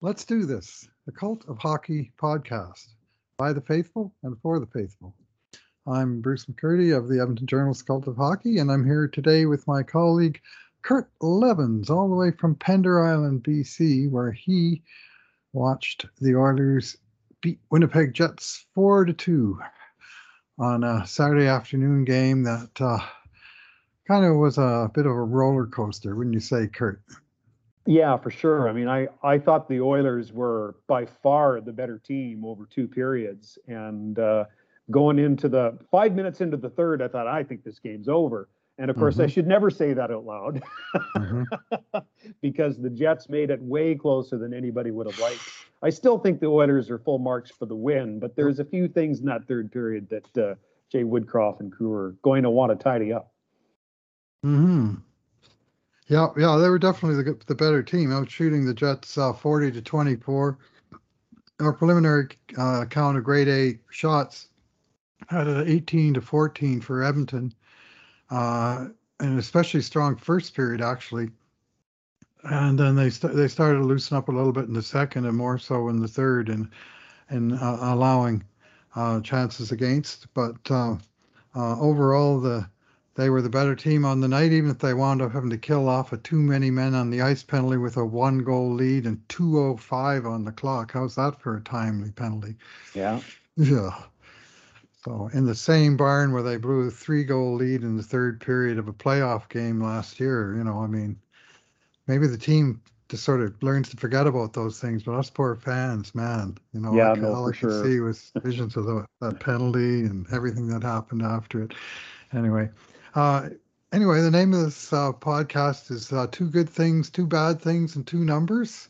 Let's do this. The Cult of Hockey podcast by the faithful and for the faithful. I'm Bruce McCurdy of the Edmonton Journal's Cult of Hockey, and I'm here today with my colleague Kurt Leavins, all the way from Pender Island, BC, where he watched the Oilers beat Winnipeg Jets four to two on a Saturday afternoon game that uh, kind of was a bit of a roller coaster, wouldn't you say, Kurt? Yeah, for sure. I mean, I, I thought the Oilers were by far the better team over two periods. And uh, going into the five minutes into the third, I thought, I think this game's over. And of course, mm-hmm. I should never say that out loud mm-hmm. because the Jets made it way closer than anybody would have liked. I still think the Oilers are full marks for the win, but there's a few things in that third period that uh, Jay Woodcroft and crew are going to want to tidy up. Hmm. Yeah, yeah, they were definitely the the better team, out shooting the Jets uh, 40 to 24. Our preliminary uh, count of grade A shots had an 18 to 14 for Edmonton, uh, and especially strong first period actually. And then they st- they started to loosen up a little bit in the second, and more so in the third, and and uh, allowing uh, chances against. But uh, overall, the they were the better team on the night, even if they wound up having to kill off a too many men on the ice penalty with a one goal lead and 205 on the clock. How's that for a timely penalty? Yeah. Yeah. So in the same barn where they blew a three goal lead in the third period of a playoff game last year, you know, I mean, maybe the team just sort of learns to forget about those things, but us poor fans, man, you know, yeah, like, no, all I sure. could see was visions of the, that penalty and everything that happened after it. Anyway, uh, anyway, the name of this uh, podcast is uh, Two Good Things, Two Bad Things, and Two Numbers.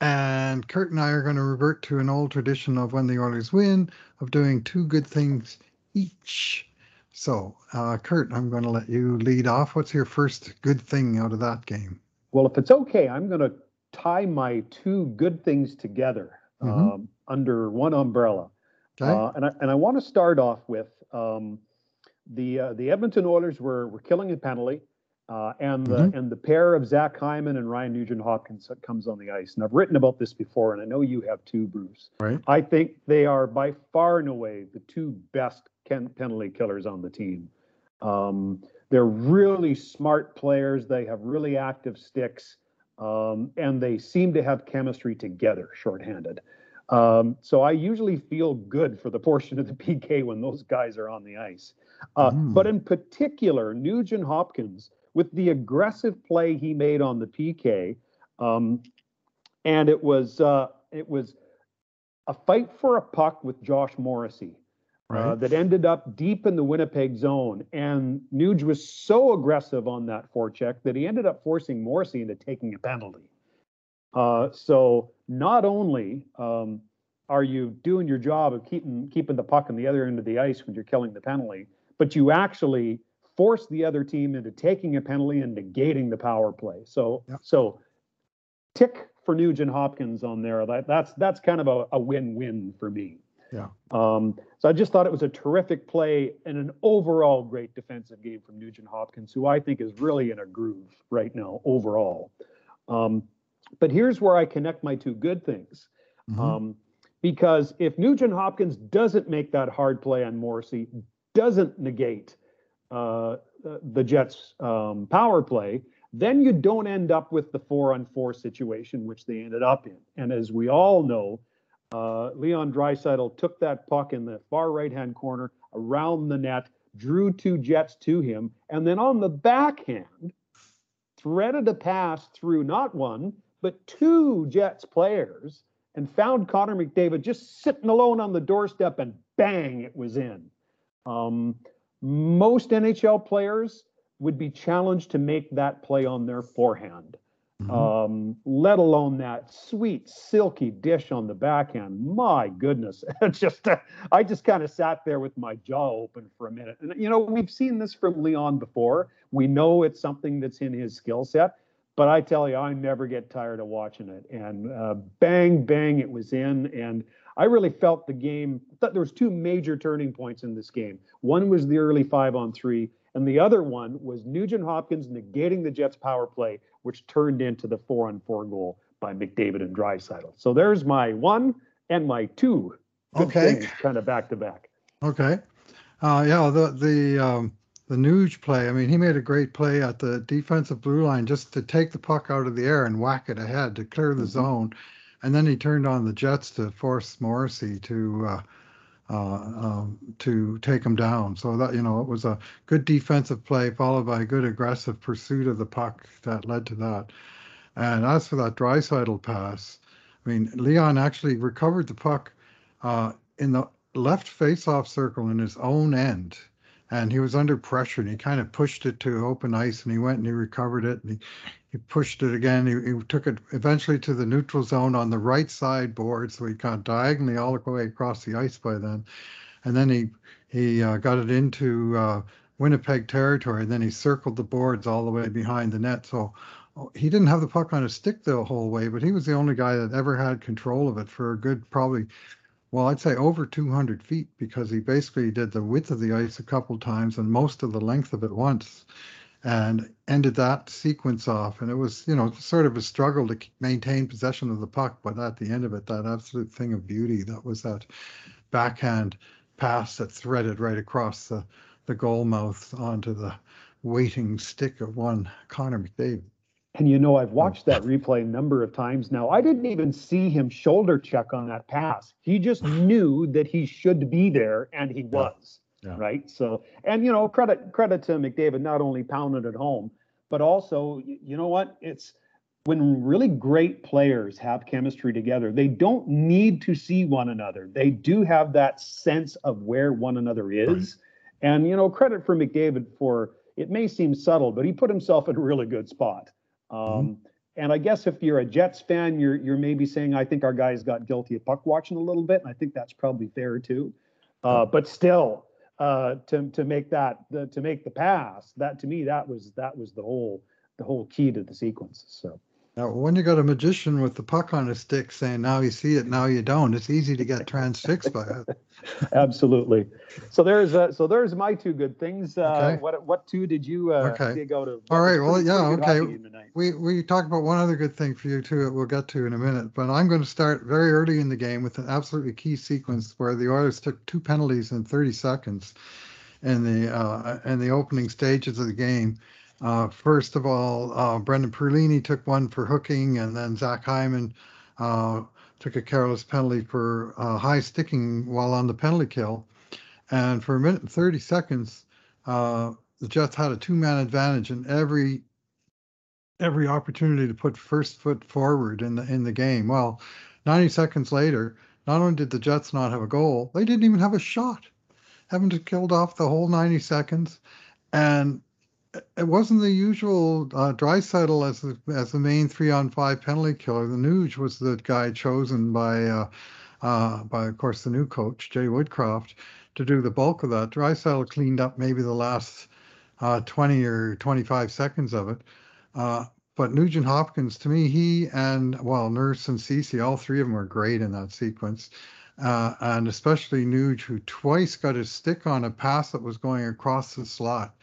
And Kurt and I are going to revert to an old tradition of when the Oilers win, of doing two good things each. So, uh, Kurt, I'm going to let you lead off. What's your first good thing out of that game? Well, if it's okay, I'm going to tie my two good things together mm-hmm. um, under one umbrella. Okay. Uh, and I, and I want to start off with um, the uh, the Edmonton Oilers were were killing a penalty, uh, and the mm-hmm. and the pair of Zach Hyman and Ryan Nugent Hopkins comes on the ice. And I've written about this before, and I know you have too, Bruce. Right. I think they are by far and away the two best penalty killers on the team. Um, they're really smart players. They have really active sticks, um, and they seem to have chemistry together, shorthanded. Um, so I usually feel good for the portion of the PK when those guys are on the ice. Uh, mm. But in particular, Nugent Hopkins, with the aggressive play he made on the PK, um, and it was uh, it was a fight for a puck with Josh Morrissey. Uh, right. Uh, that ended up deep in the Winnipeg zone. And Nuge was so aggressive on that forecheck that he ended up forcing Morrissey into taking a penalty. Uh, so not only um, are you doing your job of keeping keeping the puck on the other end of the ice when you're killing the penalty, but you actually force the other team into taking a penalty and negating the power play. So yeah. so tick for Nugent Hopkins on there. That that's that's kind of a, a win-win for me. Yeah. Um, so I just thought it was a terrific play and an overall great defensive game from Nugent Hopkins, who I think is really in a groove right now overall. Um, but here's where I connect my two good things. Mm-hmm. Um, because if Nugent Hopkins doesn't make that hard play on Morrissey, doesn't negate uh, the Jets' um, power play, then you don't end up with the four on four situation, which they ended up in. And as we all know, uh, Leon Draisaitl took that puck in the far right hand corner around the net, drew two Jets to him, and then on the backhand, threaded a pass through not one, but two Jets players and found Connor McDavid just sitting alone on the doorstep and bang, it was in. Um, most NHL players would be challenged to make that play on their forehand, mm-hmm. um, let alone that sweet, silky dish on the backhand. My goodness. just, uh, I just kind of sat there with my jaw open for a minute. And, you know, we've seen this from Leon before. We know it's something that's in his skill set. But I tell you, I never get tired of watching it. And uh, bang, bang, it was in. And I really felt the game. That there was two major turning points in this game. One was the early five on three, and the other one was Nugent Hopkins negating the Jets' power play, which turned into the four on four goal. by McDavid and Draisaitl. So there's my one and my two. Good Okay. things kind of back to back. Okay. Uh, yeah, the the um, the Nuge play. I mean, he made a great play at the defensive blue line just to take the puck out of the air and whack it ahead to clear the Mhm. zone, and then he turned on the Jets to force Morrissey to uh, uh, um, to take him down. So that you know, it was a good defensive play followed by a good aggressive pursuit of the puck that led to that. And as for that Draisaitl pass, I mean, Leon actually recovered the puck uh, in the left face-off circle in his own end, and he was under pressure, and he kind of pushed it to open ice, and he went and he recovered it, and he, he pushed it again. He, he took it eventually to the neutral zone on the right side board, so he got diagonally all the way across the ice by then, and then he he uh, got it into uh, Winnipeg territory, and then he circled the boards all the way behind the net. So oh, he didn't have the puck on his stick the whole way, but he was the only guy that ever had control of it for a good probably well, I'd say over 200 feet because he basically did the width of the ice a couple times and most of the length of it once and ended that sequence off. And it was, you know, sort of a struggle to maintain possession of the puck. But at the end of it, that absolute thing of beauty, that was that backhand pass that threaded right across the, the goal mouth onto the waiting stick of one Connor McDavid. And you know, I've hmm. watched that replay a number of times now. I didn't even see him shoulder check on that pass. He just hmm. knew that he should be there, and he was. Yeah. Right. So, and you know, credit credit to McDavid not only pounded it home, but also, you know what? It's when really great players have chemistry together, they don't need to see one another. They do have that sense of where one another is. And you know, credit for McDavid for it may seem subtle, but he put himself in a really good spot. Um, And I guess if you're a Jets fan, you're you're maybe saying, I think our guys got guilty of puck watching a little bit. And I think that's probably fair too. Uh, but still, uh, to to make that the, to make the pass, that to me that was that was the whole the whole key to the sequence. So Now, when you got a magician with the puck on his stick saying, now you see it, now you don't, it's easy to get transfixed by it. absolutely. So there's uh, so there's my two good things. Uh, Okay. What what two did you uh, Okay. dig out of? All right, well, yeah, okay. hockey game tonight. We we talked about one other good thing for you too. that We'll get to in a minute, but I'm going to start very early in the game with an absolutely key sequence where the Oilers took two penalties in 30 seconds in the uh, in the opening stages of the game. Uh, first of all, uh, Brendan Perlini took one for hooking, and then Zach Hyman uh, took a careless penalty for uh, high sticking while on the penalty kill. And for a minute and 30 seconds, uh, the Jets had a two-man advantage in every every opportunity to put first foot forward in the in the game. Well, 90 seconds later, not only did the Jets not have a goal, they didn't even have a shot. Having to killed off the whole 90 seconds, and it- wasn't the usual uh, Draisaitl as the as the main three on five penalty killer. The Nuge was the guy chosen by uh, uh, by of course the new coach Jay Woodcroft to do the bulk of that. Draisaitl cleaned up maybe the last uh, 20 or 25 seconds of it. Uh, but Nugent Hopkins, to me, he and well, Nurse and Cece, all three of them were great in that sequence. Uh, and especially Nuge, who twice got his stick on a pass that was going across the slot.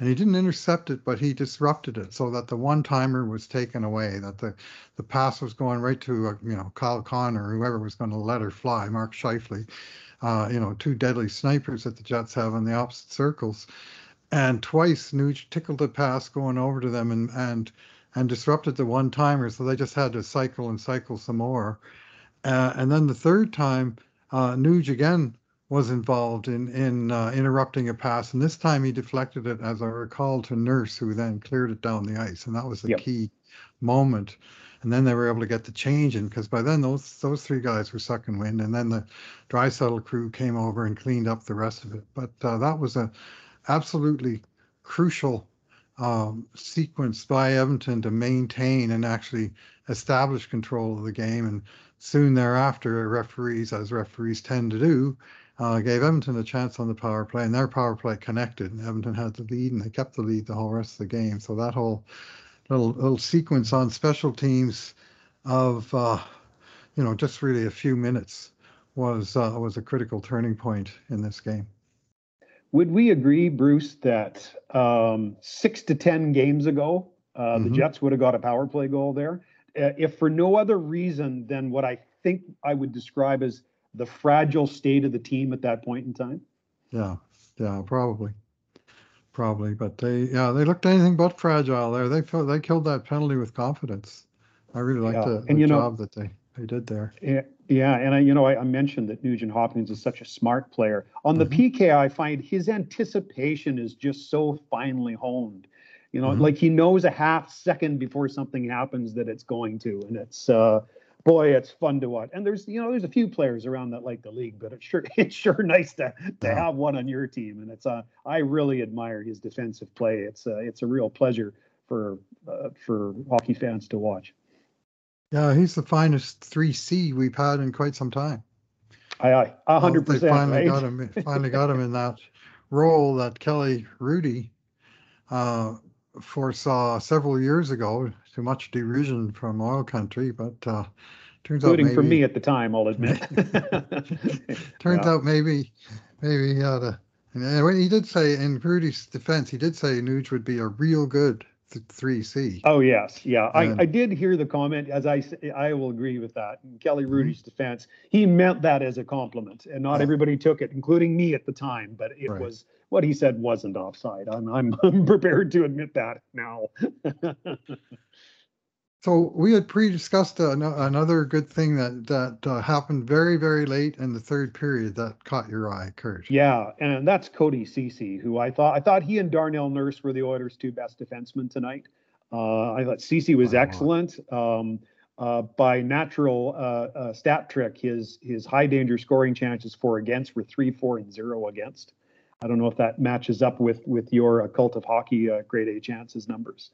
And he didn't intercept it, but he disrupted it so that the one timer was taken away, that the, the pass was going right to, uh, you know, Kyle Connor, or whoever was going to let her fly, Mark Scheifele, uh, you know, two deadly snipers that the Jets have in the opposite circles. And twice Nuge tickled a pass going over to them and, and, and disrupted the one timer. So they just had to cycle and cycle some more. Uh, and then the third time, uh, Nuge again was involved in in uh, interrupting a pass, and this time he deflected it, as I recall, to Nurse, who then cleared it down the ice, and that was the Yep. key moment. And then they were able to get the change in because by then those those three guys were sucking wind, and then the Draisaitl crew came over and cleaned up the rest of it. But uh, that was a absolutely crucial um, sequence by Edmonton to maintain and actually establish control of the game. And soon thereafter, referees, as referees tend to do, uh, gave Edmonton a chance on the power play, and their power play connected. And Edmonton had the lead, and they kept the lead the whole rest of the game. So that whole little little sequence on special teams of uh, you know just really a few minutes was uh, was a critical turning point in this game. Would we agree, Bruce, that um, six to ten games ago, uh, the Mhm. Jets would have got a power play goal there? uh, if for no other reason than what I think I would describe as the fragile state of the team at that point in time. Yeah, yeah, probably, probably. But they, yeah, they looked anything but fragile there. They felt they killed that penalty with confidence. I really liked Yeah, the, and the you know- job that they they did there. Yeah, yeah, and I, you know, I, I mentioned that Nugent Hopkins is such a smart player. On the Mhm. PK, I find his anticipation is just so finely honed. You know, Mhm. like he knows a half second before something happens that it's going to, and it's uh, boy, it's fun to watch. And there's, you know, there's a few players around that like the league, but it's sure it's sure nice to to Yeah. have one on your team. And it's uh, I really admire his defensive play. It's uh, it's a real pleasure for uh, for hockey fans to watch. Yeah, he's the finest three C we've had in quite some time. I, I, a Well, hundred percent, finally right? got him. Finally got him in that role that Kelly Hrudey uh, foresaw several years ago. To much derision from oil country, but uh, turns out including maybe from me at the time, I'll admit. turns Yeah. out maybe maybe he had a. And when he did say in Hrudey's defense, he did say Nuge would be a real good three C. Oh yes, yeah. I, And- I did hear the comment. As I I will agree with that. In Kelly Mm-hmm. Hrudey's defense, he meant that as a compliment, and not Yeah. everybody took it, including me at the time. But it Right. was what he said wasn't offside. I'm I'm, I'm prepared to admit that now. So we had pre-discussed ano- another good thing that that uh, happened very very late in the third period that caught your eye, Kurt. Yeah, and that's Cody Cece, who I thought I thought he and Darnell Nurse were the Oilers' two best defensemen tonight. Uh, I thought Cece was excellent. Um, uh, by natural uh, uh, stat trick, his his high danger scoring chances for against were three, four, and zero against. I don't know if that matches up with with your uh, cult of hockey uh, grade A chances numbers.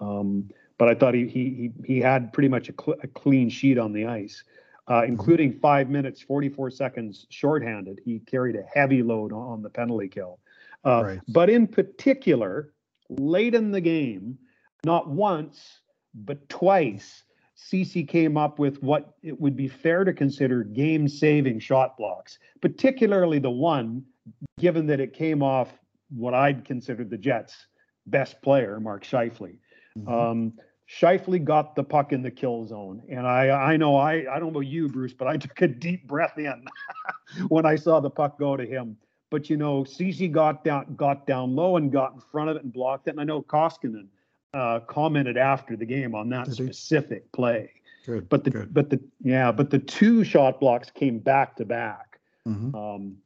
Um, but I thought he he he, he had pretty much a, cl- a clean sheet on the ice, uh, including five minutes, 44 seconds shorthanded. He carried a heavy load on, on the penalty kill. Uh, Right. But in particular, late in the game, not once, but twice, Cece came up with what it would be fair to consider game saving shot blocks, particularly the one, given that it came off what I'd consider the Jets' best player, Mark Scheifele. Mhm. Um, Scheifele got the puck in the kill zone, and I I know I I don't know you, Bruce, but I took a deep breath in when I saw the puck go to him. But you know, Cece got down got down low and got in front of it and blocked it. And I know Koskinen uh, commented after the game on that Did he? specific play. Good. But the good. but the yeah, but the two shot blocks came back to back. Mhm. Um,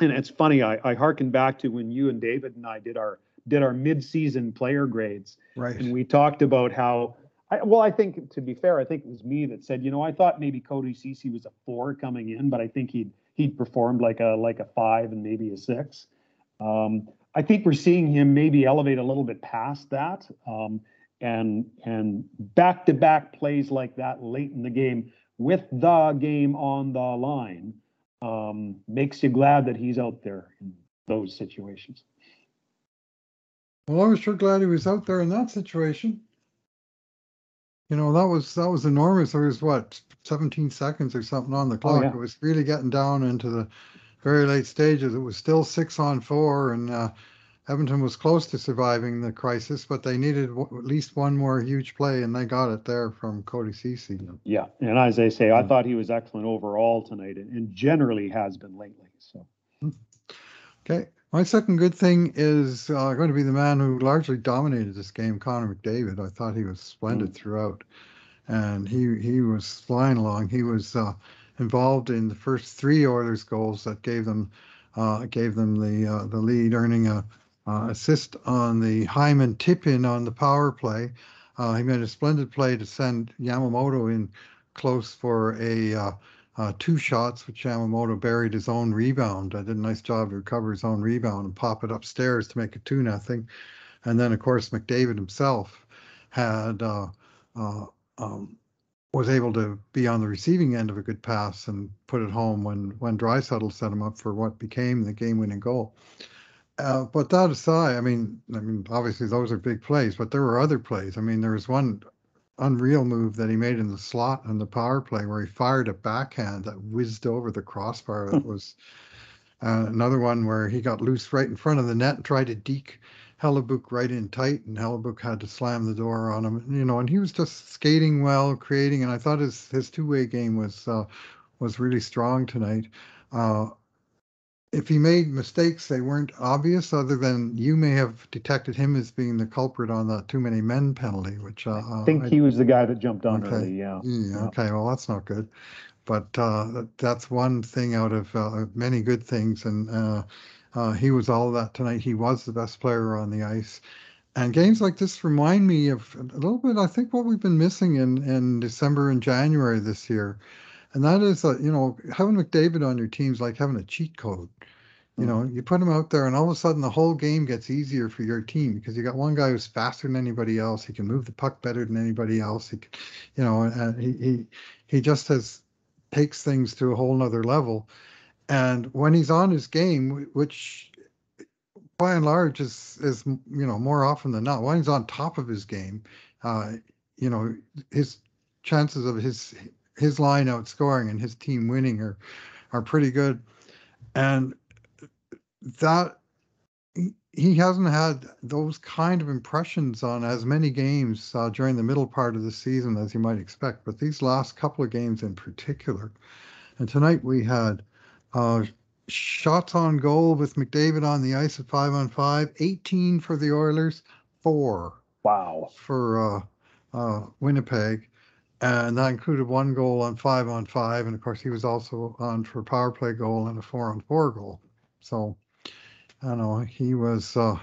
and it's funny, I, I hearken back to when you and David and I did our did our mid-season player grades, Right. and we talked about how I, well, I think to be fair, I think it was me that said, you know, I thought maybe Cody Cece was a four coming in, but I think he'd he'd performed like a like a five and maybe a six. Um, I think we're seeing him maybe elevate a little bit past that. Um, and and back to back plays like that late in the game with the game on the line um, makes you glad that he's out there in those situations. Well, I was sure glad he was out there in that situation. You know, that was that was enormous. There was what, 17 seconds or something on the clock. yeah. It was really getting down into the very late stages. It was still six on four, and uh, Edmonton was close to surviving the crisis, but they needed w- at least one more huge play, and they got it there from Cody Cece. Yeah, and as I say, I Mm. thought he was excellent overall tonight, and, generally has been lately. So Okay. My second good thing is uh, going to be the man who largely dominated this game, Connor McDavid. I thought he was splendid throughout, and he he was flying along. He was uh, involved in the first three Oilers goals that gave them uh, gave them the uh, the lead, earning a assist on the Hyman tip in on the power play. Uh, he made a splendid play to send Yamamoto in close for a uh, uh, two shots, which Yamamoto buried his own rebound. I did a nice job to recover his own rebound and pop it upstairs to make it two nothing. And then, of course, McDavid himself had uh, uh, um, was able to be on the receiving end of a good pass and put it home when when Draisaitl set him up for what became the game-winning goal. Uh, but that aside, I mean, I mean, obviously those are big plays, but there were other plays. I mean, there was one unreal move that he made in the slot on the power play where he fired a backhand that whizzed over the crossbar. That was uh, another one where he got loose right in front of the net and tried to deke Hellebuyck right in tight, and Hellebuyck had to slam the door on him. You know, and he was just skating well, creating, and I thought his his two way game was uh, was really strong tonight. Uh, if he made mistakes, they weren't obvious, other than you may have detected him as being the culprit on the too many men penalty, which uh, I think I, he was the guy that jumped on okay. early. Yeah. yeah. Okay. Well, that's not good, but uh, that's one thing out of uh, many good things, and uh, uh, he was all that tonight. He was the best player on the ice. And games like this remind me of a little bit, I think, what we've been missing in, in December and January this year. And that is, uh, you know, having McDavid on your team is like having a cheat code. You know, you put him out there, and all of a sudden the whole game gets easier for your team because you got one guy who's faster than anybody else. He can move the puck better than anybody else. He, can, you know, and he he he just has takes things to a whole nother level. And when he's on his game, which by and large is is you know more often than not, when he's on top of his game, uh, you know his chances of his his line outscoring and his team winning are are pretty good. And that he hasn't had those kind of impressions on as many games uh, during the middle part of the season as you might expect. But these last couple of games in particular, and tonight we had uh, shots on goal with McDavid on the ice at five on five, 18 for the Oilers, four. Wow. For uh, uh, Winnipeg. And that included one goal on five on five. And of course, he was also on for power play goal and a four on four goal. So I know he was uh,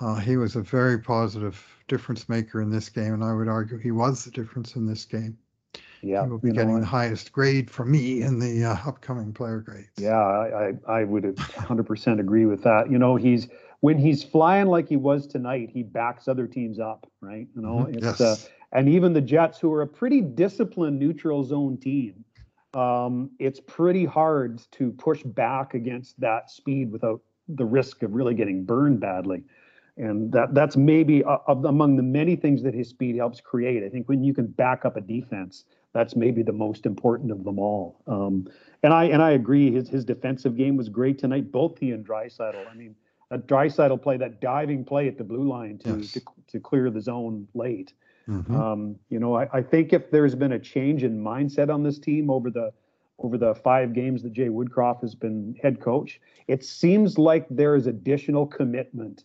uh, he was a very positive difference maker in this game, and I would argue he was the difference in this game. Yeah, he will be getting know, the highest grade from me in the uh, upcoming player grades. Yeah, I, I, I would 100% agree with that. You know, he's when he's flying like he was tonight, he backs other teams up, right? You know, mm-hmm. it's uh, and even the Jets, who are a pretty disciplined neutral zone team, um, it's pretty hard to push back against that speed without the risk of really getting burned badly. And that that's maybe uh, among the many things that his speed helps create. I think when you can back up a defense, that's maybe the most important of them all. Um, and I and I agree. His his defensive game was great tonight. Both he and Draisaitl. I mean, a Draisaitl play that diving play at the blue line to yes. to, to, clear the zone late. Mm-hmm. Um, you know, I, I think if there's been a change in mindset on this team over the over the five games that Jay Woodcroft has been head coach, it seems like there is additional commitment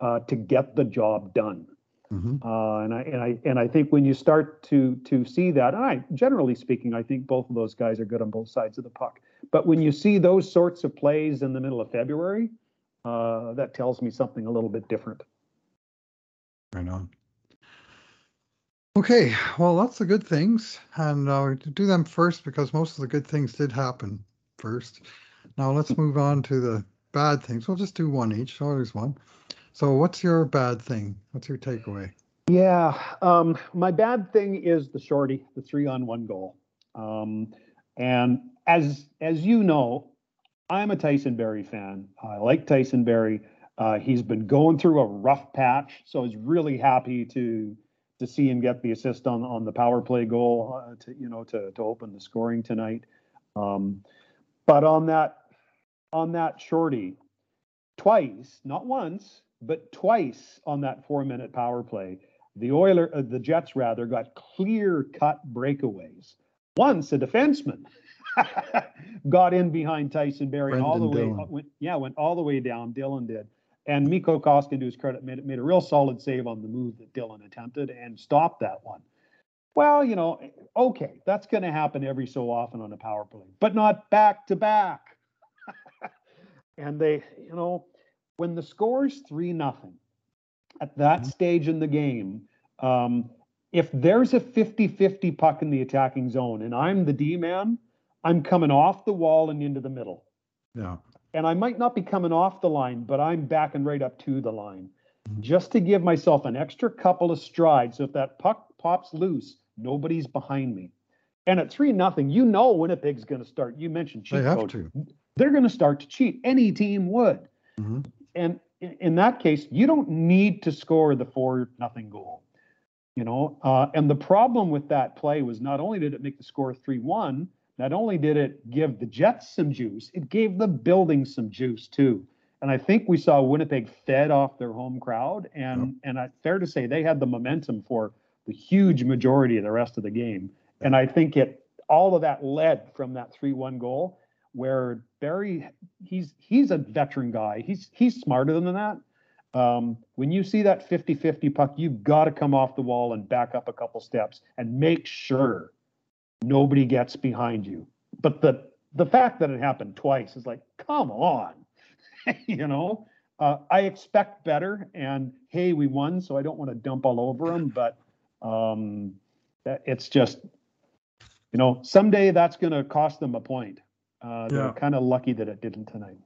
uh, to get the job done. Mm-hmm. Uh, and I and I and I think when you start to to see that, and I generally speaking, I think both of those guys are good on both sides of the puck. But when you see those sorts of plays in the middle of February, uh, that tells me something a little bit different. Right on. Okay, well, lots of good things, and uh, do them first because most of the good things did happen first. Now let's move on to the bad things. We'll just do one each. So there's one. So, what's your bad thing? What's your takeaway? Yeah, um, my bad thing is the shorty, the three-on-one goal. Um, and as as you know, I'm a Tyson Barrie fan. I like Tyson Barrie. Uh, he's been going through a rough patch, so I was really happy to to see him get the assist on on the power play goal uh, to you know to to open the scoring tonight. Um, but on that on that shorty, twice, not once, but twice on that four minute power play, the Oiler, uh, the Jets rather, got clear cut breakaways. Once a defenseman got in behind Tyson Barrie and all the way, went, yeah, went all the way down. Dillon did. And Mikko Koskinen, to his credit, made, made a real solid save on the move that Dillon attempted and stopped that one. Well, you know, okay, that's going to happen every so often on a power play, but not back to back. and they, you know, when the score is three nothing at that mm-hmm. stage in the game, um, if there's a 50-50 puck in the attacking zone and I'm the D man, I'm coming off the wall and into the middle. Yeah and I might not be coming off the line, but I'm backing right up to the line mm-hmm. just to give myself an extra couple of strides. So if that puck pops loose, nobody's behind me. And at three nothing, you know Winnipeg's going to start. You mentioned cheat they have code. to. They're going to start to cheat. Any team would. Mm-hmm. And in, in that case, you don't need to score the four nothing goal. You know, uh, and the problem with that play was not only did it make the score three one, not only did it give the Jets some juice, it gave the building some juice too. And I think we saw Winnipeg fed off their home crowd, and and I, fair to say they had the momentum for the huge majority of the rest of the game. And I think it all of that led from that three-one goal, where Barrie he's he's a veteran guy. He's he's smarter than that. Um, when you see that 50-50 puck, you've got to come off the wall and back up a couple steps and make sure nobody gets behind you. But the the fact that it happened twice is like, come on, you know. Uh, I expect better, and hey, we won, so I don't want to dump all over them. But um, it's just, you know, someday that's going to cost them a point. Uh, they're Yeah. kind of lucky that it didn't tonight.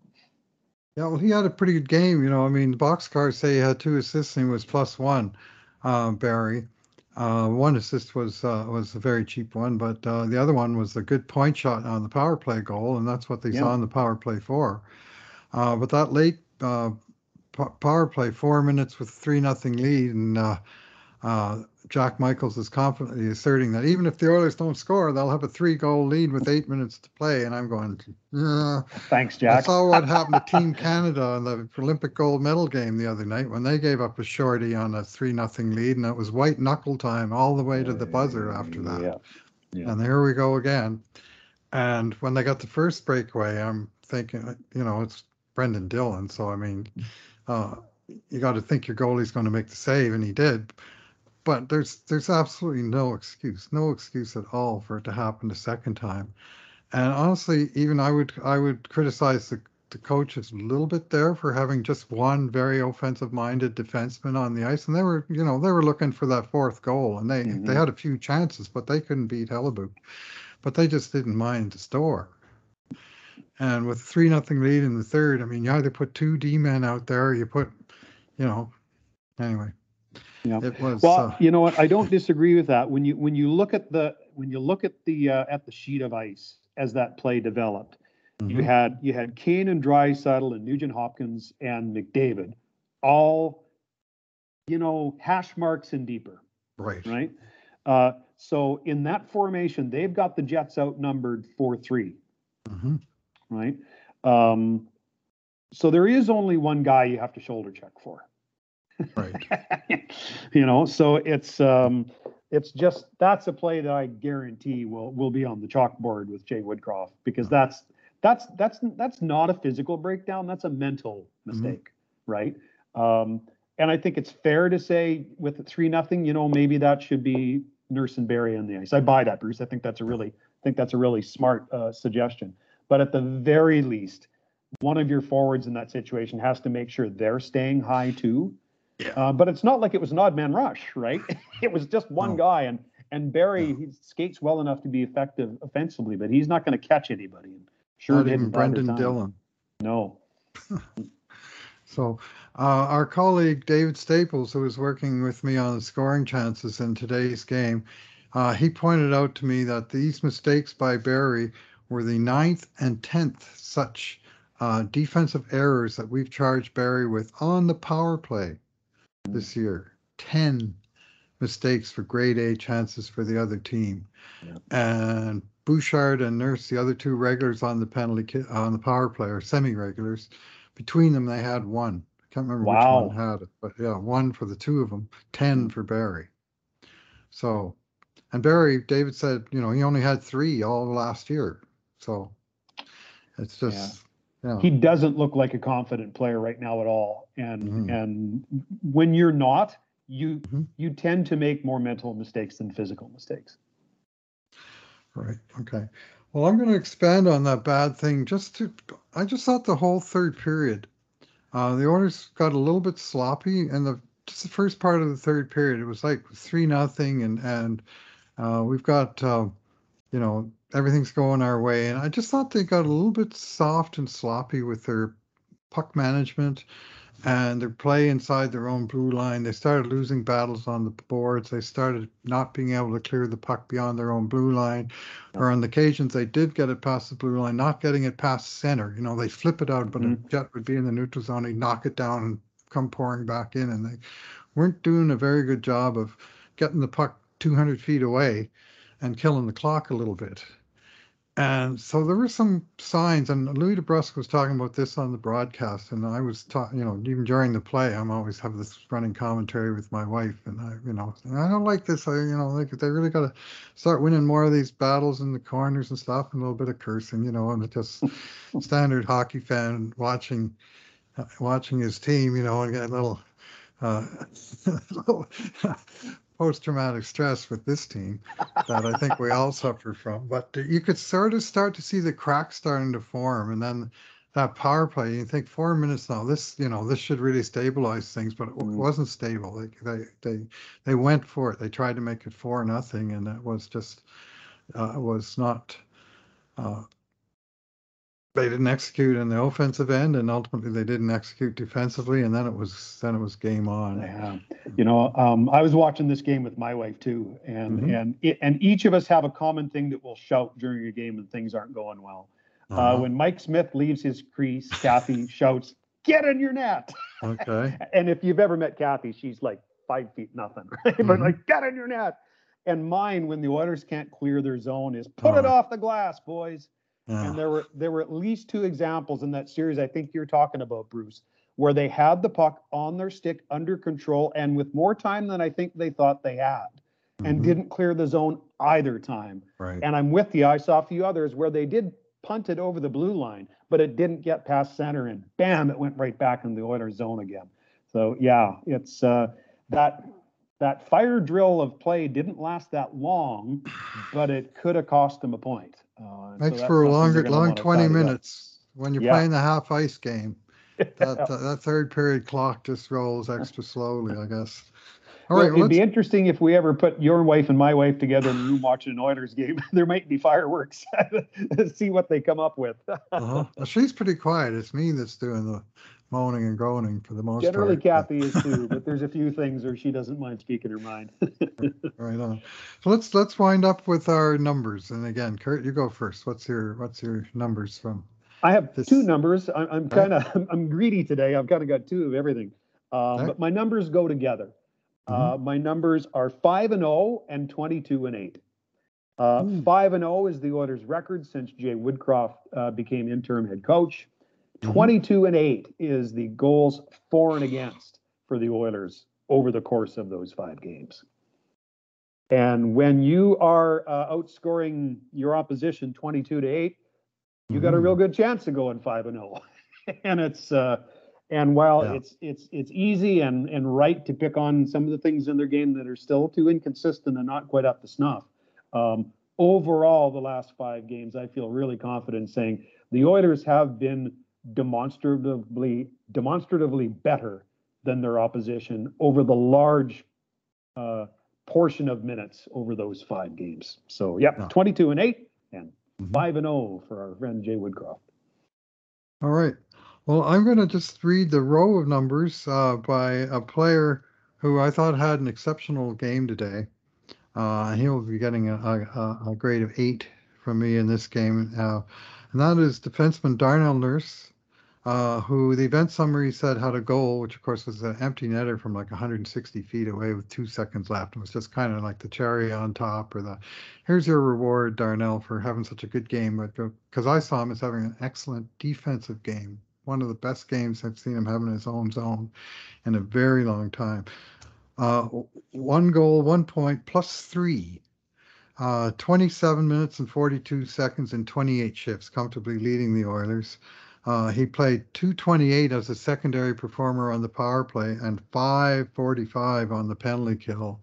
Yeah, well, he had a pretty good game. You know, I mean, the box say he had two assists and he was plus one, uh, Barrie. Uh, one assist was uh, was a very cheap one, but uh, the other one was a good point shot on the power play goal, and that's what they Yeah. saw in the power play for. Uh, but that late uh, power play, four minutes with three nothing lead, and uh, uh, Jack Michaels is confidently asserting that even if the Oilers don't score, they'll have a three goal lead with eight minutes to play. And I'm going, yeah. Thanks, Jack. I saw what happened to Team Canada in the Olympic gold medal game the other night when they gave up a shorty on a three nothing lead, and it was white knuckle time all the way to the buzzer after that. Yeah. Yeah. And here we go again. And when they got the first breakaway, I'm thinking, you know, it's Brendan Dillon, so I mean, uh, you got to think your goalie's going to make the save, and he did. But there's there's absolutely no excuse, no excuse at all for it to happen a second time. And honestly, even I would I would criticize the the coaches a little bit there for having just one very offensive minded defenseman on the ice, and they were you know they were looking for that fourth goal, and they Mhm. they had a few chances, but they couldn't beat Hellebuyck, but they just didn't mind the store. And with three nothing lead in the third, I mean, you either put two D men out there, or you put, you know, anyway. Yeah. It was Well, uh, you know what? I don't disagree with that. When you when you look at the when you look at the uh, at the sheet of ice as that play developed, you mhm, had you had Kane and Draisaitl and Nugent Hopkins and McDavid, all, you know, hash marks and deeper, right. right? Uh, so in that formation, they've got the Jets outnumbered four three, mhm, right? Um, so there is only one guy you have to shoulder check for. Right. you know, so it's um it's just that's a play that I guarantee will will be on the chalkboard with Jay Woodcroft because that's that's that's that's not a physical breakdown, that's a mental mistake, right? Um and I think it's fair to say with three nothing, you know, maybe that should be Nurse and Barrie on the ice. I buy that, Bruce. I think that's a really I think that's a really smart uh, suggestion. But at the very least, one of your forwards in that situation has to make sure they're staying high too. Yeah. Uh, but it's not like it was an odd man rush, right? it was just one No. guy, and and Barrie No. he skates well enough to be effective offensively, but he's not going to catch anybody. And Sure, Not even Brendan. Dillon. No. So, uh, our colleague David Staples, who was working with me on the scoring chances in today's game, uh, he pointed out to me that these mistakes by Barrie were the ninth and tenth such uh, defensive errors that we've charged Barrie with on the power play this year. Ten mistakes for grade A chances for the other team, Yeah. and Bouchard and Nurse, the other two regulars on the penalty on the power play or semi-regulars, between them they had one. I can't remember Wow. which one had it, but yeah, one for the two of them, ten hmm. for Barrie. So, and Barrie, David said, you know, he only had three all last year. So, it's just, yeah, He doesn't look like a confident player right now at all. And Mhm. and when you're not, you Mhm. you tend to make more mental mistakes than physical mistakes. right, okay. Well, I'm going to expand on that bad thing. Just to, I just thought the whole third period, uh, the Oilers got a little bit sloppy, and the just the first part of the third period, it was like three nothing, and and uh, we've got, uh, you know, everything's going our way, and I just thought they got a little bit soft and sloppy with their puck management and their play inside their own blue line. They started losing battles on the boards. They started not being able to clear the puck beyond their own blue line. Or on the occasions they did get it past the blue line, not getting it past center. You know, they flip it out, but a mm-hmm. jet would be in the neutral zone. He'd knock it down and come pouring back in. And they weren't doing a very good job of getting the puck 200 feet away and killing the clock a little bit. And so there were some signs, and Louie DeBrusk was talking about this on the broadcast, and I was talking, you know, even during the play, I'm always have this running commentary with my wife, and I, you know, I don't like this. I, you know, like they really got to start winning more of these battles in the corners and stuff, and a little bit of cursing, you know, and it's just standard hockey fan watching, uh, watching his team, you know, and get a little, uh, little post-traumatic stress with this team that I think we all suffer from. But you could sort of start to see the cracks starting to form, and then that power play. You think four minutes now. This, you know, this should really stabilize things, but it Mm. wasn't stable. Like they, they, they went for it. They tried to make it four nothing, and it was just, uh, was not. Uh, they didn't execute in the offensive end, and ultimately they didn't execute defensively, and then it was then it was game on. Yeah, you know, um, I was watching this game with my wife too, and Mhm. and it, and each of us have a common thing that we'll shout during a game when things aren't going well. Uh, Uh-huh. when Mike Smith leaves his crease, Kathy shouts, "Get in your net!" okay. and if you've ever met Kathy, she's like five feet nothing, right? but Mhm. like, "Get in your net!" And mine, when the Oilers can't clear their zone, is "Put it Uh-huh. off the glass, boys." Yeah. And there were there were at least two examples in that series I think you're talking about, Bruce, where they had the puck on their stick under control and with more time than I think they thought they had, and Mhm. didn't clear the zone either time. Right. And I'm with you. I saw a few others where they did punt it over the blue line, but it didn't get past center, and bam, it went right back in the Oilers zone again. So yeah, it's uh, that that fire drill of play didn't last that long, but it could have cost them a point. Uh, and so Makes for a longer, long twenty tidy up. minutes when you're Yeah. playing the half ice game. That, that third period clock just rolls extra slowly, I guess. All Well, right, well, it'd be interesting if we ever put your wife and my wife together in a room watching an Oilers game. there might be fireworks. See what they come up with. uh-huh. Well, she's pretty quiet. It's me that's doing the moaning and groaning for the most Generally, part. Kathy is too, but there's a few things where she doesn't mind speaking her mind. Right on. So let's let's wind up with our numbers. And again, Kurt, you go first. What's your what's your numbers from? I have This- two numbers. I'm, I'm kind of I'm greedy today. I've kind of got two of everything, um, Okay. but my numbers go together. Uh, my numbers are five and zero and twenty-two and eight. Uh, Ooh. five and zero is the Oilers' record since Jay Woodcroft uh, became interim head coach. Mhm. 22 and 8 is the goals for and against for the Oilers over the course of those five games. And when you are uh, outscoring your opposition 22 to 8, you got a real good chance of going 5 and 0. and it's uh, and while Yeah. it's it's it's easy and and right to pick on some of the things in their game that are still too inconsistent and not quite up to snuff. Um, overall, the last five games, I feel really confident saying the Oilers have been demonstratively demonstratively better than their opposition over the large uh, portion of minutes over those five games. So, yep, Yeah. 22 and 8 and Mhm. 5 and 0 for our friend Jay Woodcroft. All right. Well, I'm going to just read the row of numbers uh, by a player who I thought had an exceptional game today. Uh, he will be getting a, a, a grade of eight from me in this game. Uh, and that is defenseman Darnell Nurse, uh, who the event summary said had a goal, which of course was an empty netter from like 160 feet away with two seconds left. It was just kind of like the cherry on top or the here's your reward, Darnell, for having such a good game. But because I saw him as having an excellent defensive game, one of the best games I've seen him having in his own zone in a very long time. Uh, one goal, one point, plus three. Uh, 27 minutes and 42 seconds and 28 shifts, comfortably leading the Oilers. Uh, he played 228 as a secondary performer on the power play and 545 on the penalty kill,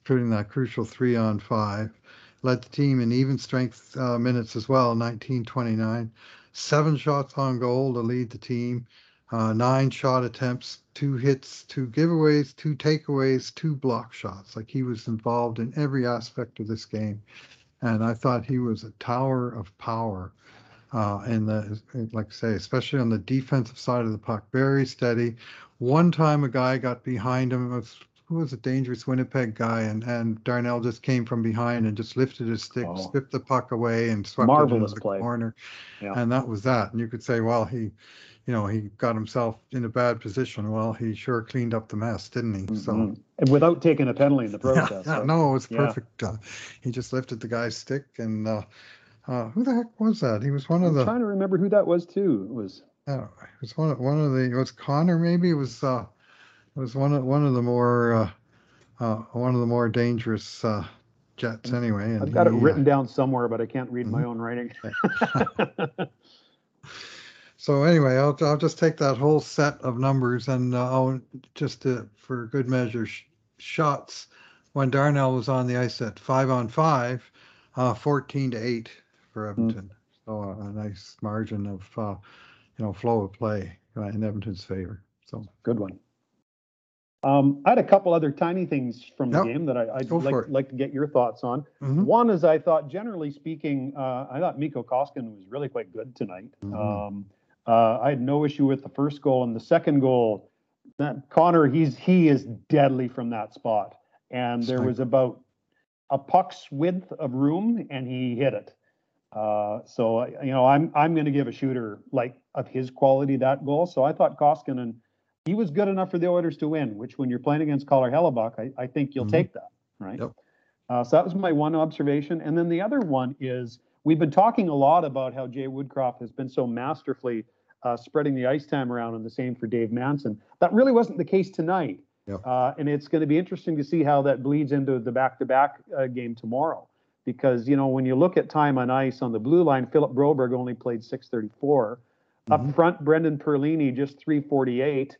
including that crucial three on five. Led the team in even strength uh, minutes as well, 1929. Seven shots on goal to lead the team, uh, nine shot attempts, two hits, two giveaways, two takeaways, two block shots. Like he was involved in every aspect of this game. And I thought he was a tower of power uh, in the, like I say, especially on the defensive side of the puck, very steady. One time a guy got behind him. It was, who was a dangerous Winnipeg guy, and, and Darnell just came from behind and just lifted his stick, Oh. stripped the puck away, and swept it into the play. corner. Yeah. And that was that. And you could say, well, he, you know, he got himself in a bad position. Well, he sure cleaned up the mess, didn't he? So. Mhm. And without taking a penalty in the process. yeah, right? no, it was Yeah. perfect. Uh, he just lifted the guy's stick and uh, Uh, who the heck was that? He was one of I'm the. trying to remember who that was too. It was Yeah, it was one of one of the. It was Connor maybe. It was uh, it was one of one of the more uh, uh, one of the more dangerous uh, jets anyway. And I've got it he, uh, written down somewhere, but I can't read my Mhm. own writing. So anyway, I'll I'll just take that whole set of numbers and uh, I'll just to, for good measure sh- shots when Darnell was on the ice at five on five, uh, 14 to eight for Edmonton. So a, a nice margin of uh, you know flow of play uh, in Edmonton's favor. So Good one. Um, I had a couple other tiny things from the Yep. game that I, I'd like, like to get your thoughts on. mhm, One is I thought, generally speaking, uh, I thought Mikko Koskinen was really quite good tonight. Mhm. Um, uh, I had no issue with the first goal and the second goal. That Connor, he's he is deadly from that spot, and there was about a puck's width of room, and he hit it. Uh, so you know, I'm I'm going to give a shooter like of his quality that goal. So I thought Koskinen, he was good enough for the Oilers to win. Which, when you're playing against Connor Hellebuyck, I, I think you'll Mhm. take that, right? Yep. Uh, so that was my one observation. And then the other one is we've been talking a lot about how Jay Woodcroft has been so masterfully uh, spreading the ice time around, and the same for Dave Manson. That really wasn't the case tonight. Yep. Uh, and it's going to be interesting to see how that bleeds into the back-to-back uh, game tomorrow. Because you know when you look at time on ice on the blue line, Philip Broberg only played 634. Up Mhm. front, Brendan Perlini just 348.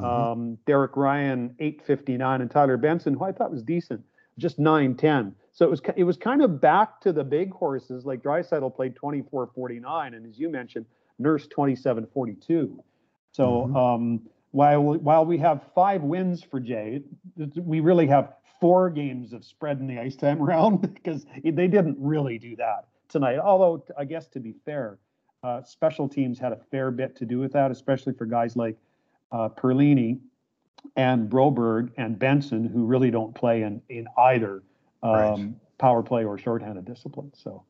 Mhm. Um, Derek Ryan 859, and Tyler Benson, who I thought was decent, just 910. So it was it was kind of back to the big horses. Like Draisaitl played 2449, and as you mentioned, Nurse 2742. So Mhm. um, while while we have five wins for Jay, we really have four games of spreading the ice time around because they didn't really do that tonight. Although I guess to be fair, uh, special teams had a fair bit to do with that, especially for guys like uh, Perlini and Broberg and Benson, who really don't play in in either um, Right. power play or shorthanded discipline. So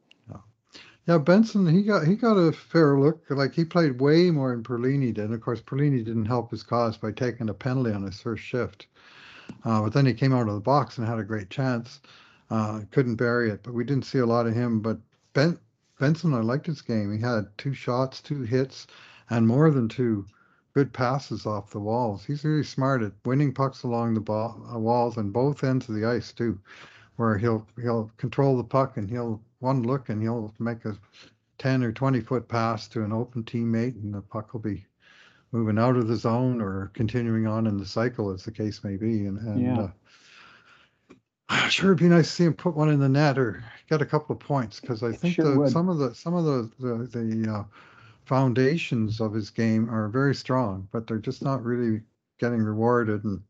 Yeah, Benson, he got he got a fair look. Like he played way more than Perlini did. Of course, Perlini didn't help his cause by taking a penalty on his first shift. Uh, but then he came out of the box and had a great chance. Uh, couldn't bury it, but we didn't see a lot of him. But ben, Benson, I liked his game. He had two shots, two hits, and more than two good passes off the walls. He's really smart at winning pucks along the ball, uh, walls and both ends of the ice too, where he'll he'll control the puck and he'll one look and he'll make a 10 or 20 foot pass to an open teammate and the puck will be moving out of the zone or continuing on in the cycle as the case may be and, and Yeah. uh, sure it'd be nice to see him put one in the net or get a couple of points because I think sure the, some of the some of the the, the uh, foundations of his game are very strong but they're just not really getting rewarded and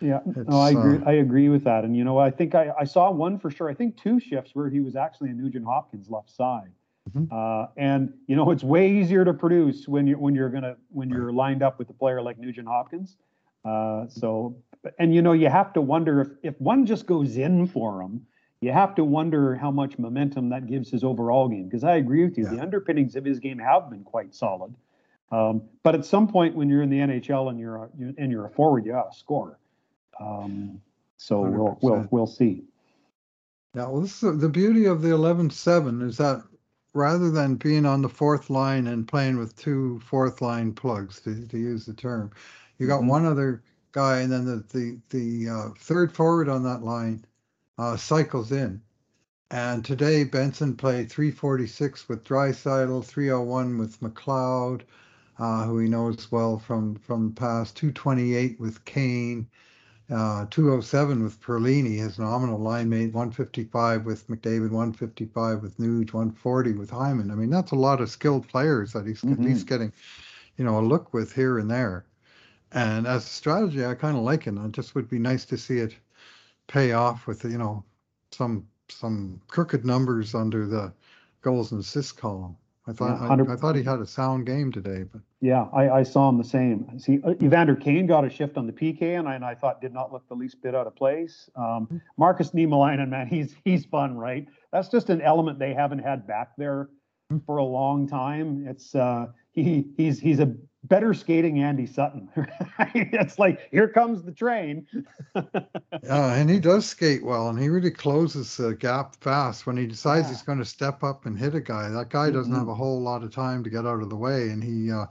Yeah, no, I agree. uh, I agree with that. And you know, I think I, I saw one for sure. I think two shifts where he was actually in Nugent Hopkins left side. Mhm. Uh, and you know, it's way easier to produce when you're when you're gonna when you're lined up with a player like Nugent Hopkins. Uh, so, and you know, you have to wonder if if one just goes in for him, you have to wonder how much momentum that gives his overall game. Because I agree with you, the underpinnings of his game have been quite solid. Um, but at some point, when you're in the NHL and you're a, you- and you're a forward, you got to score. Um, so we'll we'll we'll see. Now, well, this is the beauty of the 11-7 is that rather than being on the fourth line and playing with two fourth line plugs, to, to use the term, you got Mhm. one other guy, and then the the the uh, third forward on that line uh, cycles in. And today Benson played 346 with Draisaitl, 301 with McLeod, uh, who he knows well from from the past, 228 with Kane uh, 207 with Perlini, his nominal line mate, 155 with McDavid, 155 with Nuge, 140 with Hyman. I mean, that's a lot of skilled players that he's at least getting, you know, a look with here and there. And as a strategy, I kind of like it. It just would be nice to see it pay off with, you know, some some crooked numbers under the goals and assists column. I thought Yeah, I, I thought he had a sound game today, but Yeah, I, I saw him the same. See, uh, Evander Kane got a shift on the PK, and I, and I thought did not look the least bit out of place. Um, Markus Niemelainen, man, he's he's fun, right? That's just an element they haven't had back there for a long time. It's uh, he he's he's a better skating Andy Sutton. it's like here comes the train. Yeah, and he does skate well, and he really closes the gap fast when he decides Yeah. he's going to step up and hit a guy. That guy doesn't have Mhm. a whole lot of time to get out of the way, and he uh,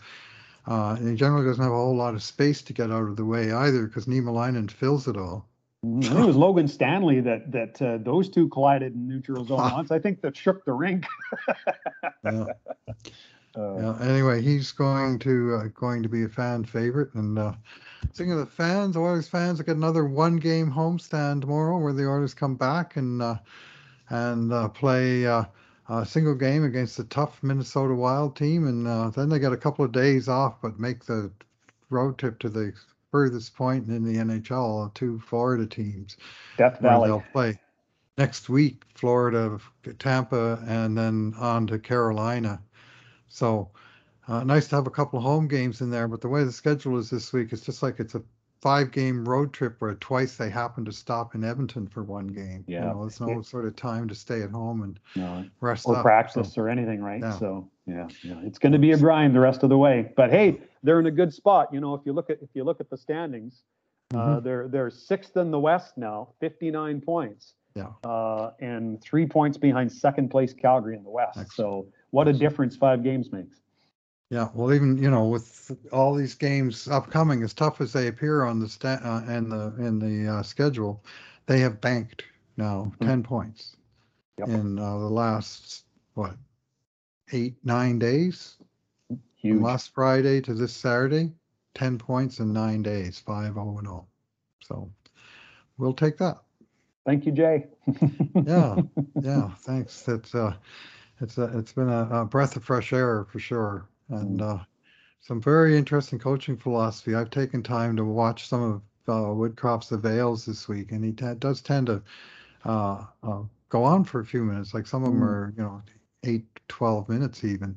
uh, and he generally doesn't have a whole lot of space to get out of the way either, because Nima Niemelainen fills it all. It was Logan Stanley that that uh, those two collided in neutral zone once. I think that shook the rink. Yeah. Uh, Yeah. Anyway, he's going to uh, going to be a fan favorite. And uh, speaking of the fans, Oilers fans get another one game homestand tomorrow, where the Oilers come back and uh, and uh, play uh, a single game against the tough Minnesota Wild team, and uh, then they get a couple of days off, but make the road trip to the furthest point in the NHL, two Florida teams Death where Valley. they'll play next week, Florida, Tampa, and then on to Carolina. So uh, nice to have a couple of home games in there. But the way the schedule is this week, it's just like it's a five game road trip where twice they happen to stop in Edmonton for one game. Yeah. You know, there's no sort of time to stay at home and No, rest or up. practice So, or anything, right? yeah. So yeah, yeah, it's going to be a grind the rest of the way. But hey, they're in a good spot. You know, if you look at if you look at the standings, uh, Mhm. they're they're sixth in the West now, 59 points. Yeah. Uh, and three points behind second place Calgary in the West. Excellent. So what a difference five games makes. yeah. Well, even you know, with all these games upcoming, as tough as they appear on the sta- uh, and the in the uh, schedule, they have banked now Mhm. ten points Yep. in uh, the last what eight nine days. From last Friday to this Saturday, 10 points in nine days, 5 0 0. So we'll take that. Thank you, Jay. Yeah, yeah, thanks. It's uh, it's uh, it's been a, a breath of fresh air for sure, and uh, some very interesting coaching philosophy. I've taken time to watch some of uh, Woodcroft's avails this week, and he t- does tend to uh, uh, go on for a few minutes. Like some of them Mm. are, you know, eight, 12 minutes even.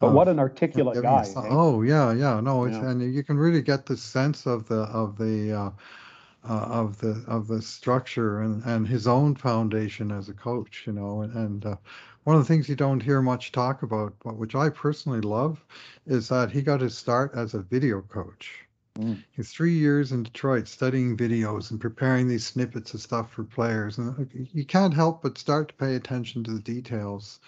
But what an articulate guy. us- eh? Oh yeah, yeah. No, it's Yeah. and you can really get the sense of the of the uh, uh, of the of the structure and and his own foundation as a coach. You know, and, and uh, one of the things you don't hear much talk about, but which I personally love, is that he got his start as a video coach. Mm. He's three years in Detroit studying videos and preparing these snippets of stuff for players, and you can't help but start to pay attention to the details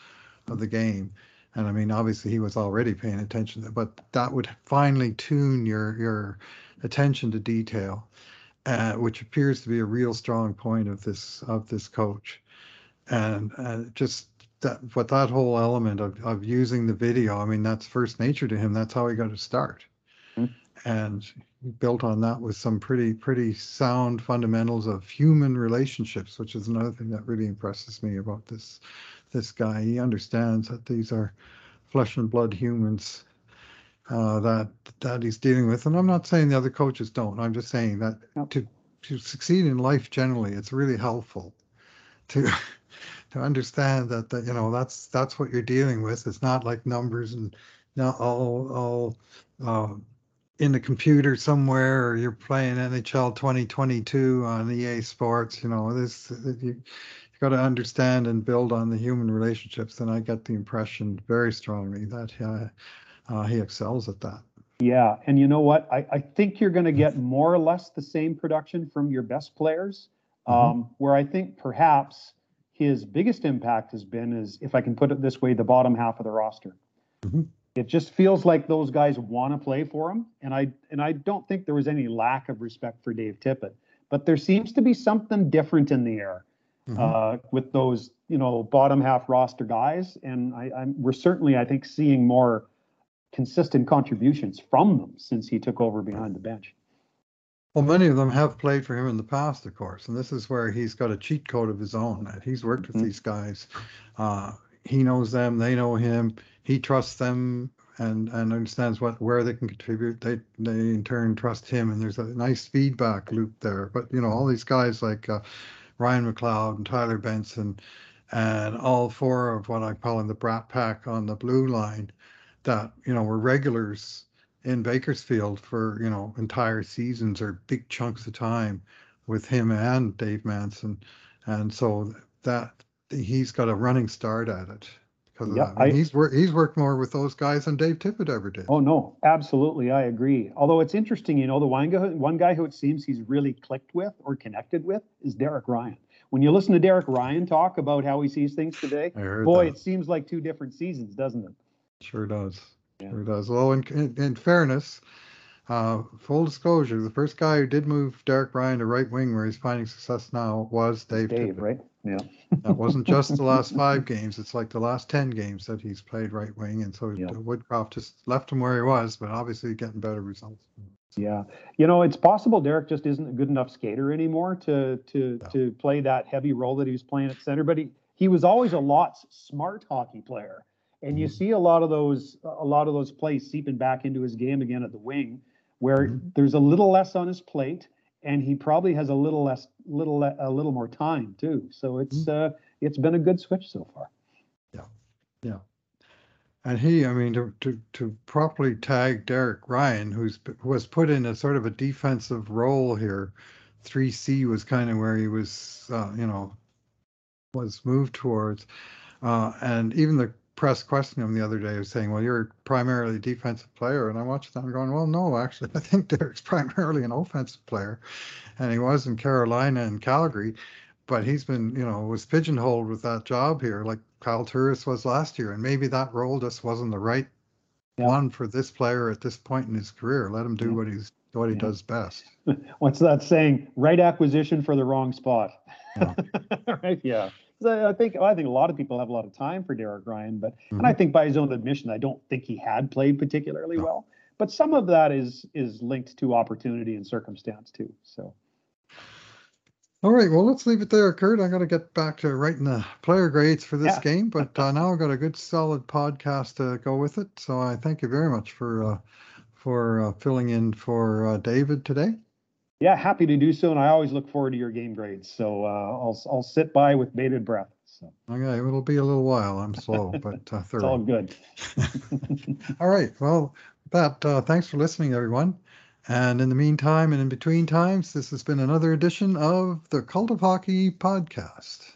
of the game. And I mean, obviously, he was already paying attention, but that would finally tune your your attention to detail, uh, which appears to be a real strong point of this of this coach. And uh, just that, but that whole element of of using the video, I mean, that's first nature to him. That's how he got to start, Mhm. and built on that with some pretty pretty sound fundamentals of human relationships, which is another thing that really impresses me about this this guy. He understands that these are flesh and blood humans uh, that that he's dealing with. And I'm not saying the other coaches don't. I'm just saying that Yep. to to succeed in life generally, it's really helpful to to understand that that you know that's that's what you're dealing with. It's not like numbers and not all all uh, in the computer somewhere or you're playing NHL 2022 on EA Sports. You know this you you got to understand and build on the human relationships. And I get the impression very strongly that uh, uh, he excels at that. Yeah, and you know what? I, I think you're going to get more or less the same production from your best players. Um, Mhm. Where I think perhaps his biggest impact has been is, if I can put it this way, the bottom half of the roster. Mhm. It just feels like those guys want to play for him, and I and I don't think there was any lack of respect for Dave Tippett, but there seems to be something different in the air Mhm. uh, with those you know bottom half roster guys, and I, I'm we're certainly I think seeing more consistent contributions from them since he took over behind the bench. Well, many of them have played for him in the past, of course, and this is where he's got a cheat code of his own. That he's worked with Mhm. these guys. Uh, he knows them, they know him. He trusts them and and understands what where they can contribute. They they in turn trust him, and there's a nice feedback loop there. But you know, all these guys like uh, Ryan McLeod and Tyler Benson, and all four of what I call in the Brat Pack on the blue line, that you know were regulars in Bakersfield for you know entire seasons or big chunks of time with him and Dave Manson, and so that he's got a running start at it because Yeah, I mean, I- he's worked he's worked more with those guys than Dave Tippett ever did. Oh no, absolutely, I agree. Although it's interesting, you know, the one guy, one guy who it seems he's really clicked with or connected with is Derek Ryan. When you listen to Derek Ryan talk about how he sees things today, boy, that. it seems like two different seasons, doesn't it? Sure does. Yeah. Sure does. Well, in, in, in fairness, uh, full disclosure, the first guy who did move Derek Ryan to right wing where he's finding success now was Dave, Dave, Tippett. right? Yeah. That wasn't just the last five games. It's like the last 10 games that he's played right wing. And so Yeah. Woodcroft just left him where he was, but obviously getting better results. Yeah, you know, it's possible Derek just isn't a good enough skater anymore to to to play that heavy role that he was playing at center. But he he was always a lot smart hockey player, and you Mhm. see a lot of those a lot of those plays seeping back into his game again at the wing, where Mhm. there's a little less on his plate, and he probably has a little less little le- a little more time too. So it's uh it's been a good switch so far. Yeah. Yeah. And he, I mean, to, to, to properly tag Derek Ryan, who's p- was put in a sort of a defensive role here, 3C was kind of where he was, uh, you know, was moved towards. Uh, and even the press questioned him the other day was saying, well, you're primarily a defensive player. And I watched that and going, well, no, actually, I think Derek's primarily an offensive player. And he was in Carolina and Calgary but he's been, you know, was pigeonholed with that job here, like Kyle Turris was last year, and maybe that role just wasn't the right Yeah. one for this player at this point in his career. Let him do Yeah. what he's what he Yeah. does best. What's that saying? Right acquisition for the wrong spot. Yeah. right? Yeah. I, I think I think a lot of people have a lot of time for Derek Ryan, but and I think by his own admission, I don't think he had played particularly No. well. But some of that is is linked to opportunity and circumstance too. So All right, well, let's leave it there, Kurt. I got to get back to writing the player grades for this Yeah. game, but uh, now I've got a good solid podcast to go with it. So I thank you very much for uh, for uh, filling in for uh, David today. Yeah, happy to do so, and I always look forward to your game grades. So uh, I'll I'll sit by with bated breath. So Okay, it'll be a little while. I'm slow, but uh, it's all good. All right. Well, that, uh, thanks for listening, everyone. And in the meantime and in between times, this has been another edition of the Cult of Hockey podcast.